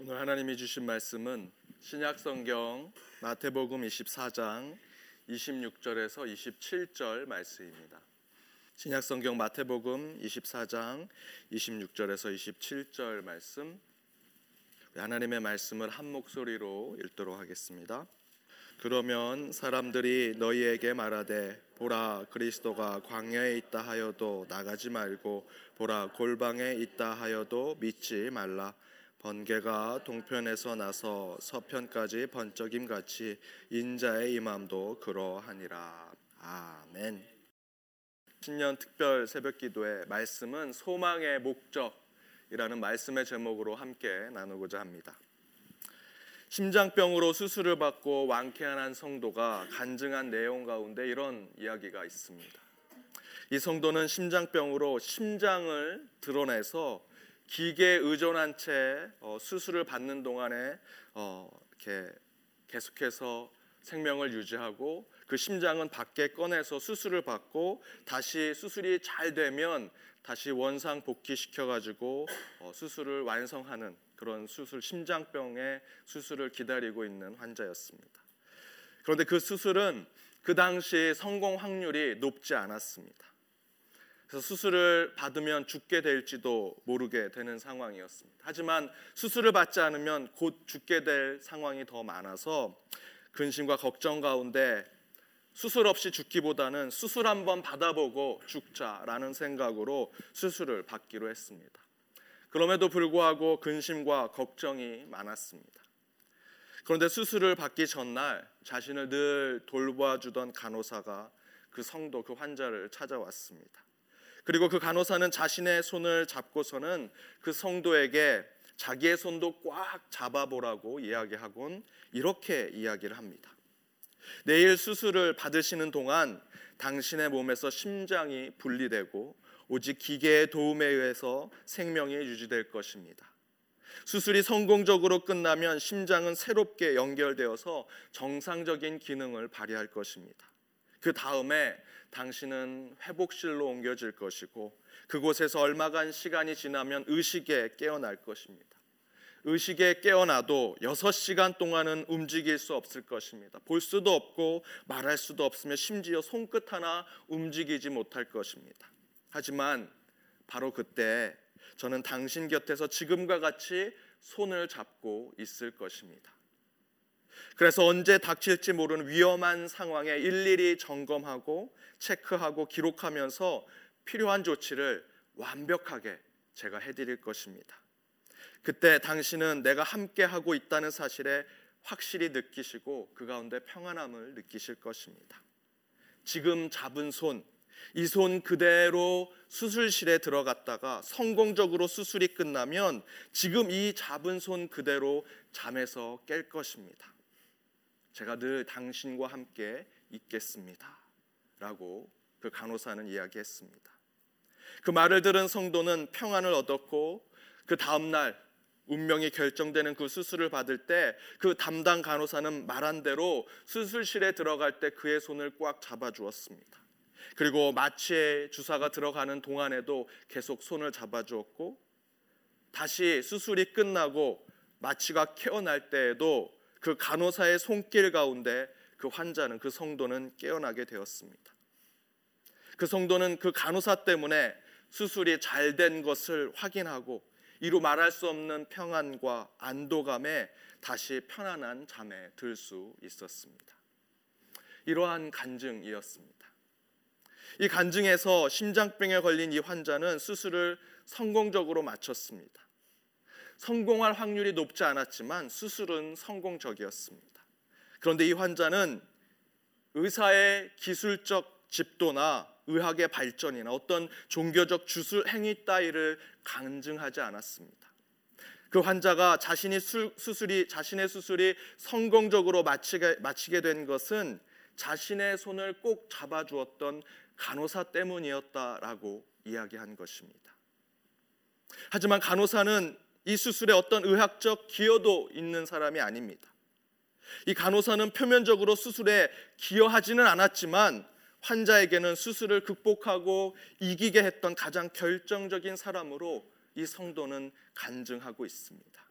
오늘 하나님이 주신 말씀은 신약 성경 마태복음 24장 26절에서 27절 말씀입니다. 신약 성경 마태복음 24장 26절에서 27절 말씀 하나님의 말씀을 한 목소리로 읽도록 하겠습니다. 그러면 사람들이 너희에게 말하되 보라 그리스도가 광야에 있다 하여도 나가지 말고 보라 골방에 있다 하여도 믿지 말라 번개가 동편에서 나서 서편까지 번쩍임 같이 인자의 임함도 그러하니라 아멘. 신년 특별 새벽 기도의 말씀은 소망의 목적이라는 말씀의 제목으로 함께 나누고자 합니다. 심장병으로 수술을 받고 완쾌한 한 성도가 간증한 내용 가운데 이런 이야기가 있습니다. 이 성도는 심장병으로 심장을 드러내서 기계에 의존한 채 어, 수술을 받는 동안에 어, 이렇게 계속해서 생명을 유지하고 그 심장은 밖에 꺼내서 수술을 받고 다시 수술이 잘 되면 다시 원상 복귀시켜 가지고 어, 수술을 완성하는 그런 수술 심장병의 수술을 기다리고 있는 환자였습니다. 그런데 그 수술은 그 당시 성공 확률이 높지 않았습니다. 그래서 수술을 받으면 죽게 될지도 모르게 되는 상황이었습니다. 하지만 수술을 받지 않으면 곧 죽게 될 상황이 더 많아서 근심과 걱정 가운데 수술 없이 죽기보다는 수술 한번 받아보고 죽자라는 생각으로 수술을 받기로 했습니다. 그럼에도 불구하고 근심과 걱정이 많았습니다. 그런데 수술을 받기 전날 자신을 늘 돌봐주던 간호사가 그 성도 그 환자를 찾아왔습니다. 그리고 그 간호사는 자신의 손을 잡고서는 그 성도에게 자기의 손도 꽉 잡아보라고 이야기하곤 이렇게 이야기를 합니다. 내일 수술을 받으시는 동안 당신의 몸에서 심장이 분리되고 오직 기계의 도움에 의해서 생명이 유지될 것입니다. 수술이 성공적으로 끝나면 심장은 새롭게 연결되어서 정상적인 기능을 발휘할 것입니다. 그 다음에 당신은 회복실로 옮겨질 것이고 그곳에서 얼마간 시간이 지나면 의식에 깨어날 것입니다. 의식에 깨어나도 6시간 동안은 움직일 수 없을 것입니다. 볼 수도 없고 말할 수도 없으며 심지어 손끝 하나 움직이지 못할 것입니다. 하지만 바로 그때 저는 당신 곁에서 지금과 같이 손을 잡고 있을 것입니다. 그래서 언제 닥칠지 모르는 위험한 상황에 일일이 점검하고 체크하고 기록하면서 필요한 조치를 완벽하게 제가 해드릴 것입니다. 그때 당신은 내가 함께 하고 있다는 사실에 확실히 느끼시고 그 가운데 평안함을 느끼실 것입니다. 지금 잡은 손, 이 손 그대로 수술실에 들어갔다가 성공적으로 수술이 끝나면 지금 이 잡은 손 그대로 잠에서 깰 것입니다. 제가 늘 당신과 함께 있겠습니다. 라고 그 간호사는 이야기했습니다. 그 말을 들은 성도는 평안을 얻었고 그 다음 날 운명이 결정되는 그 수술을 받을 때 그 담당 간호사는 말한 대로 수술실에 들어갈 때 그의 손을 꽉 잡아 주었습니다. 그리고 마취에 주사가 들어가는 동안에도 계속 손을 잡아 주었고 다시 수술이 끝나고 마취가 깨어날 때에도 그 간호사의 손길 가운데 그 환자는 그 성도는 깨어나게 되었습니다. 그 성도는 그 간호사 때문에 수술이 잘 된 것을 확인하고 이루 말할 수 없는 평안과 안도감에 다시 편안한 잠에 들 수 있었습니다. 이러한 간증이었습니다. 이 간증에서 심장병에 걸린 이 환자는 수술을 성공적으로 마쳤습니다. 성공할 확률이 높지 않았지만 수술은 성공적이었습니다. 그런데 이 환자는 의사의 기술적 집도나 의학의 발전이나 어떤 종교적 주술 행위 따위를 간증하지 않았습니다. 그 환자가 자신이 수, 술이 자신의 수술이 성공적으로 마치게, 마치게 된 것은 자신의 손을 꼭 잡아주었던 간호사 때문이었다라고 이야기한 것입니다. 하지만 간호사는 이 수술에 어떤 의학적 기여도 있는 사람이 아닙니다. 이 간호사는 표면적으로 수술에 기여하지는 않았지만 환자에게는 수술을 극복하고 이기게 했던 가장 결정적인 사람으로 이 성도는 간증하고 있습니다.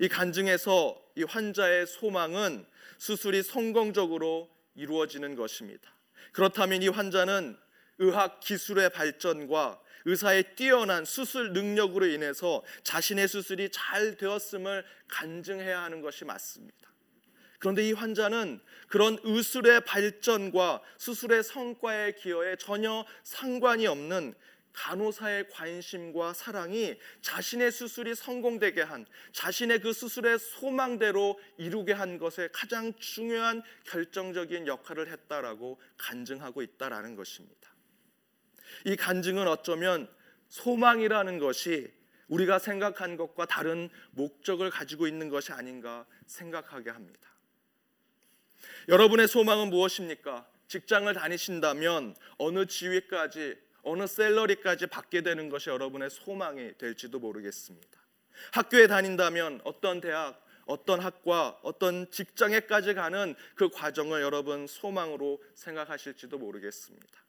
이 간증에서 이 환자의 소망은 수술이 성공적으로 이루어지는 것입니다. 그렇다면 이 환자는 의학 기술의 발전과 의사의 뛰어난 수술 능력으로 인해서 자신의 수술이 잘 되었음을 간증해야 하는 것이 맞습니다. 그런데 이 환자는 그런 의술의 발전과 수술의 성과의 기여에 전혀 상관이 없는 간호사의 관심과 사랑이 자신의 수술이 성공되게 한 자신의 그 수술의 소망대로 이루게 한 것에 가장 중요한 결정적인 역할을 했다라고 간증하고 있다라는 것입니다. 이 간증은 어쩌면 소망이라는 것이 우리가 생각한 것과 다른 목적을 가지고 있는 것이 아닌가 생각하게 합니다. 여러분의 소망은 무엇입니까? 직장을 다니신다면 어느 지위까지 어느 셀러리까지 받게 되는 것이 여러분의 소망이 될지도 모르겠습니다. 학교에 다닌다면 어떤 대학, 어떤 학과, 어떤 직장에까지 가는 그 과정을 여러분 소망으로 생각하실지도 모르겠습니다.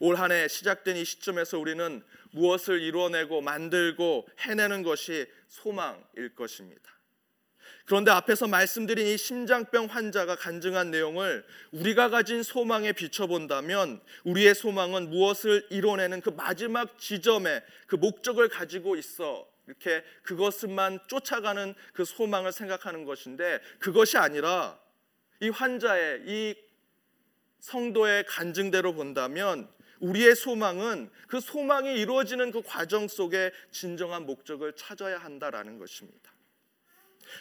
올 한 해 시작된 이 시점에서 우리는 무엇을 이루어내고 만들고 해내는 것이 소망일 것입니다. 그런데 앞에서 말씀드린 이 심장병 환자가 간증한 내용을 우리가 가진 소망에 비춰본다면 우리의 소망은 무엇을 이뤄내는 그 마지막 지점에 그 목적을 가지고 있어 이렇게 그것만 쫓아가는 그 소망을 생각하는 것인데 그것이 아니라 이 환자의 이 성도의 간증대로 본다면 우리의 소망은 그 소망이 이루어지는 그 과정 속에 진정한 목적을 찾아야 한다라는 것입니다.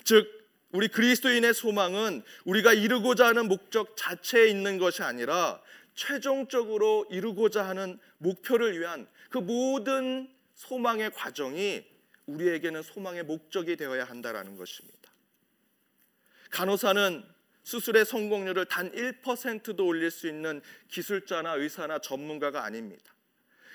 즉 우리 그리스도인의 소망은 우리가 이루고자 하는 목적 자체에 있는 것이 아니라 최종적으로 이루고자 하는 목표를 위한 그 모든 소망의 과정이 우리에게는 소망의 목적이 되어야 한다라는 것입니다. 간호사는 수술의 성공률을 단 1%도 올릴 수 있는 기술자나 의사나 전문가가 아닙니다.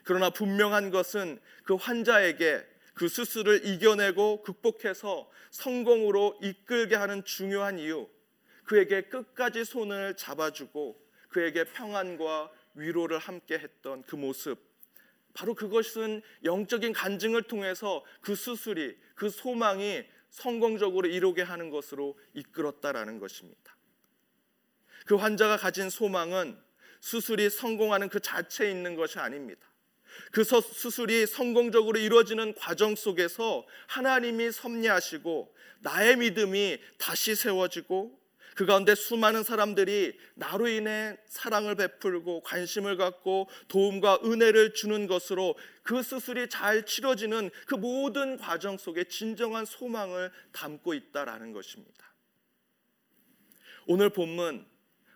그러나 분명한 것은 그 환자에게 그 수술을 이겨내고 극복해서 성공으로 이끌게 하는 중요한 이유, 그에게 끝까지 손을 잡아주고 그에게 평안과 위로를 함께 했던 그 모습, 바로 그것은 영적인 간증을 통해서 그 수술이, 그 소망이 성공적으로 이루게 하는 것으로 이끌었다라는 것입니다. 그 환자가 가진 소망은 수술이 성공하는 그 자체에 있는 것이 아닙니다. 그 수술이 성공적으로 이루어지는 과정 속에서 하나님이 섭리하시고 나의 믿음이 다시 세워지고 그 가운데 수많은 사람들이 나로 인해 사랑을 베풀고 관심을 갖고 도움과 은혜를 주는 것으로 그 수술이 잘 치러지는 그 모든 과정 속에 진정한 소망을 담고 있다라는 것입니다. 오늘 본문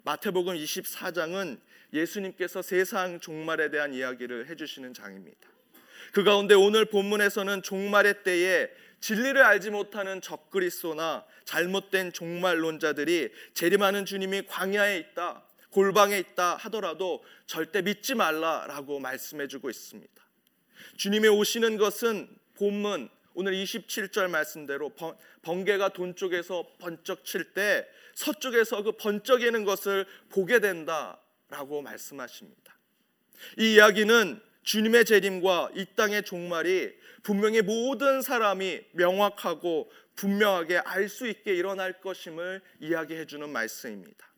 마태복음 24장은 예수님께서 세상 종말에 대한 이야기를 해주시는 장입니다. 그 가운데 오늘 본문에서는 종말의 때에 진리를 알지 못하는 적그리스도나 잘못된 종말론자들이 재림하는 주님이 광야에 있다, 골방에 있다 하더라도 절대 믿지 말라라고 말씀해주고 있습니다. 주님이 오시는 것은 본문 오늘 27절 말씀대로 번개가 돈 쪽에서 번쩍 칠 때 서쪽에서 그 번쩍이는 것을 보게 된다. 라고 말씀하십니다. 이 이야기는 주님의 재림과 이 땅의 종말이 분명히 모든 사람이 명확하고 분명하게 알 수 있게 일어날 것임을 이야기해 주는 말씀입니다.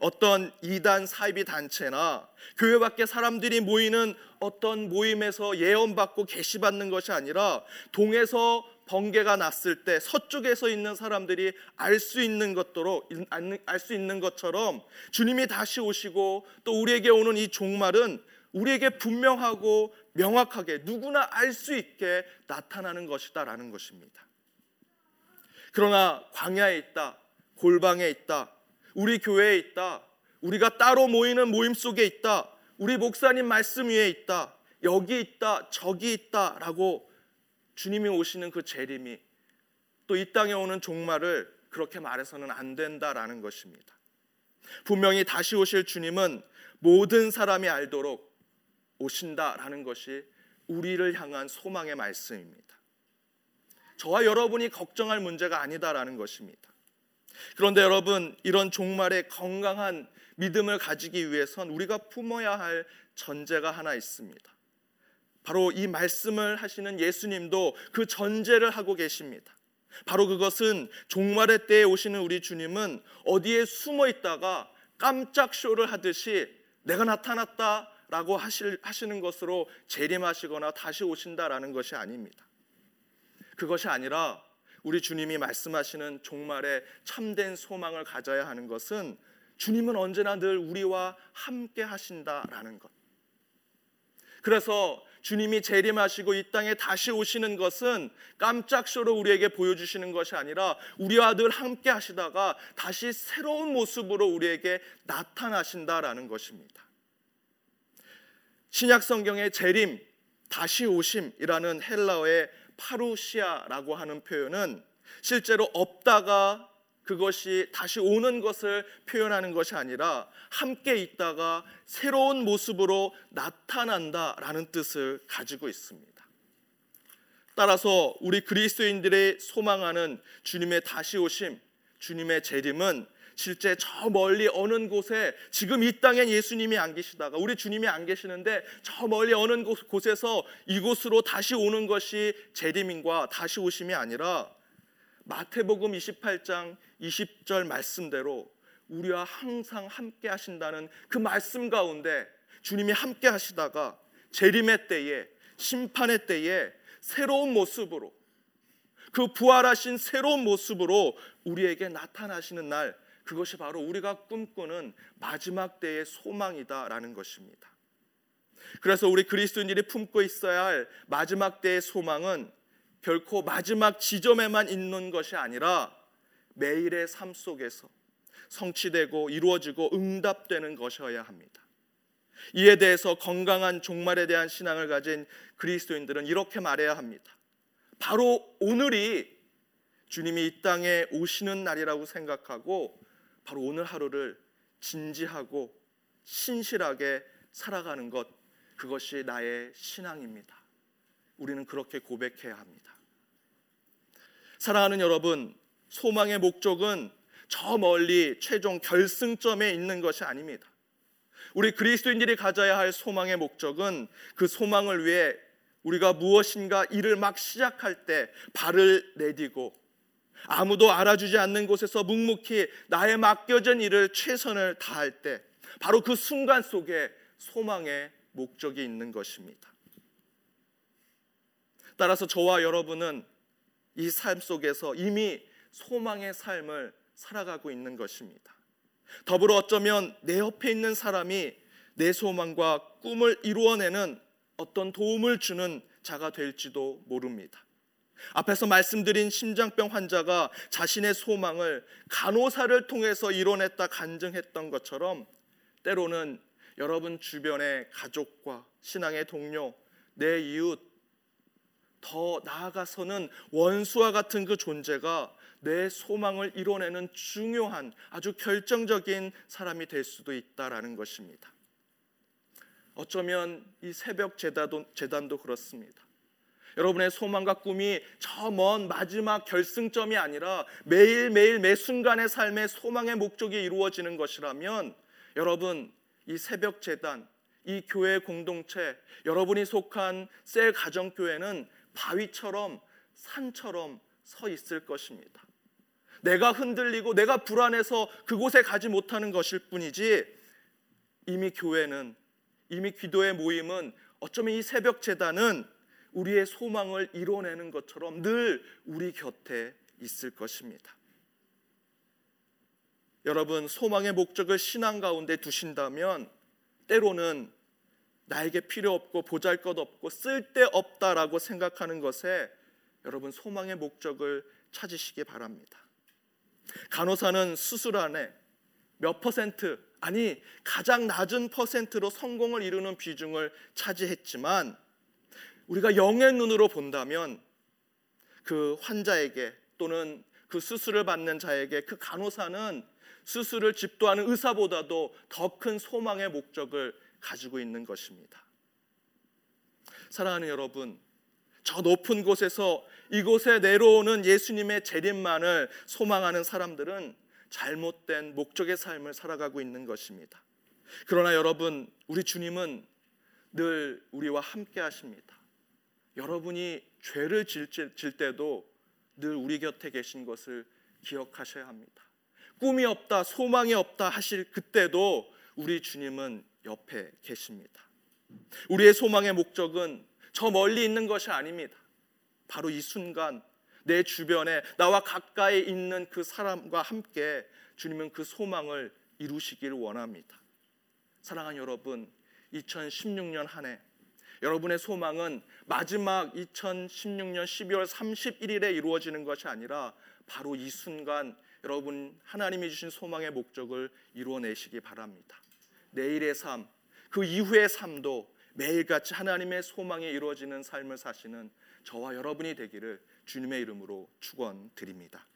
어떤 이단 사이비 단체나 교회 밖에 사람들이 모이는 어떤 모임에서 예언받고 계시받는 것이 아니라 동에서 번개가 났을 때 서쪽에서 있는 사람들이 알 수 있는 것도록 알수 있는 것처럼 주님이 다시 오시고 또 우리에게 오는 이 종말은 우리에게 분명하고 명확하게 누구나 알 수 있게 나타나는 것이다라는 것입니다. 그러나 광야에 있다, 골방에 있다, 우리 교회에 있다, 우리가 따로 모이는 모임 속에 있다, 우리 목사님 말씀 위에 있다, 여기 있다, 저기 있다 라고 주님이 오시는 그 재림이 또 이 땅에 오는 종말을 그렇게 말해서는 안 된다라는 것입니다. 분명히 다시 오실 주님은 모든 사람이 알도록 오신다라는 것이 우리를 향한 소망의 말씀입니다. 저와 여러분이 걱정할 문제가 아니다라는 것입니다. 그런데 여러분, 이런 종말의 건강한 믿음을 가지기 위해선 우리가 품어야 할 전제가 하나 있습니다. 바로 이 말씀을 하시는 예수님도 그 전제를 하고 계십니다. 바로 그것은 종말의 때에 오시는 우리 주님은 어디에 숨어 있다가 깜짝 쇼를 하듯이 내가 나타났다라고 하시는 것으로 재림하시거나 다시 오신다라는 것이 아닙니다. 그것이 아니라 우리 주님이 말씀하시는 종말에 참된 소망을 가져야 하는 것은 주님은 언제나 늘 우리와 함께 하신다라는 것. 그래서 주님이 재림하시고 이 땅에 다시 오시는 것은 깜짝 쇼로 우리에게 보여주시는 것이 아니라 우리와 늘 함께 하시다가 다시 새로운 모습으로 우리에게 나타나신다라는 것입니다. 신약 성경의 재림, 다시 오심이라는 헬라어의 파루시아라고 하는 표현은 실제로 없다가 그것이 다시 오는 것을 표현하는 것이 아니라 함께 있다가 새로운 모습으로 나타난다라는 뜻을 가지고 있습니다. 따라서 우리 그리스도인들의 소망하는 주님의 다시 오심, 주님의 재림은 실제 저 멀리 어느 곳에 지금 이 땅엔 예수님이 안 계시다가 우리 주님이 안 계시는데 저 멀리 어느 곳 에서 이곳으로 다시 오는 것이 재림인과 다시 오심이 아니라 마태복음 28장 20절 말씀대로 우리와 항상 함께 하신다는 그 말씀 가운데 주님이 함께 하시다가 재림의 때에 심판의 때에 새로운 모습으로 그 부활하신 새로운 모습으로 우리에게 나타나시는 날 그것이 바로 우리가 꿈꾸는 마지막 때의 소망이다라는 것입니다. 그래서 우리 그리스도인들이 품고 있어야 할 마지막 때의 소망은 결코 마지막 지점에만 있는 것이 아니라 매일의 삶 속에서 성취되고 이루어지고 응답되는 것이어야 합니다. 이에 대해서 건강한 종말에 대한 신앙을 가진 그리스도인들은 이렇게 말해야 합니다. 바로 오늘이 주님이 이 땅에 오시는 날이라고 생각하고 바로 오늘 하루를 진지하고 신실하게 살아가는 것 그것이 나의 신앙입니다. 우리는 그렇게 고백해야 합니다. 사랑하는 여러분, 소망의 목적은 저 멀리 최종 결승점에 있는 것이 아닙니다. 우리 그리스도인들이 가져야 할 소망의 목적은 그 소망을 위해 우리가 무엇인가 일을 막 시작할 때 발을 내디고 아무도 알아주지 않는 곳에서 묵묵히 나의 맡겨진 일을 최선을 다할 때 바로 그 순간 속에 소망의 목적이 있는 것입니다. 따라서 저와 여러분은 이 삶 속에서 이미 소망의 삶을 살아가고 있는 것입니다. 더불어 어쩌면 내 옆에 있는 사람이 내 소망과 꿈을 이루어내는 어떤 도움을 주는 자가 될지도 모릅니다. 앞에서 말씀드린 심장병 환자가 자신의 소망을 간호사를 통해서 이뤄냈다 간증했던 것처럼 때로는 여러분 주변의 가족과 신앙의 동료, 내 이웃, 더 나아가서는 원수와 같은 그 존재가 내 소망을 이뤄내는 중요한 아주 결정적인 사람이 될 수도 있다라는 것입니다. 어쩌면 이 새벽 재단도, 재단도 그렇습니다. 여러분의 소망과 꿈이 저 먼 마지막 결승점이 아니라 매일매일 매 순간의 삶의 소망의 목적이 이루어지는 것이라면 여러분 이 새벽 재단 이 교회 공동체 여러분이 속한 셀 가정 교회는 바위처럼 산처럼 서 있을 것입니다. 내가 흔들리고 내가 불안해서 그곳에 가지 못하는 것일 뿐이지 이미 교회는 이미 기도의 모임은 어쩌면 이 새벽 재단은 우리의 소망을 이뤄내는 것처럼 늘 우리 곁에 있을 것입니다. 여러분 소망의 목적을 신앙 가운데 두신다면 때로는 나에게 필요 없고 보잘 것 없고 쓸데 없다라고 생각하는 것에 여러분 소망의 목적을 찾으시기 바랍니다. 간호사는 수술 안에 몇 퍼센트 아니 가장 낮은 퍼센트로 성공을 이루는 비중을 차지했지만 우리가 영의 눈으로 본다면 그 환자에게 또는 그 수술을 받는 자에게 그 간호사는 수술을 집도하는 의사보다도 더 큰 소망의 목적을 가지고 있는 것입니다. 사랑하는 여러분, 저 높은 곳에서 이곳에 내려오는 예수님의 재림만을 소망하는 사람들은 잘못된 목적의 삶을 살아가고 있는 것입니다. 그러나 여러분, 우리 주님은 늘 우리와 함께 하십니다. 여러분이 죄를 질, 때도 늘 우리 곁에 계신 것을 기억하셔야 합니다. 꿈이 없다, 소망이 없다 하실 그때도 우리 주님은 옆에 계십니다. 우리의 소망의 목적은 저 멀리 있는 것이 아닙니다. 바로 이 순간 내 주변에 나와 가까이 있는 그 사람과 함께 주님은 그 소망을 이루시기를 원합니다. 사랑하는 여러분, 2016년 한 해 여러분의 소망은 마지막 2016년 12월 31일에 이루어지는 것이 아니라 바로 이 순간 여러분 하나님이 주신 소망의 목적을 이루어내시기 바랍니다. 내일의 삶, 그 이후의 삶도 매일같이 하나님의 소망이 이루어지는 삶을 사시는 저와 여러분이 되기를 주님의 이름으로 축원드립니다.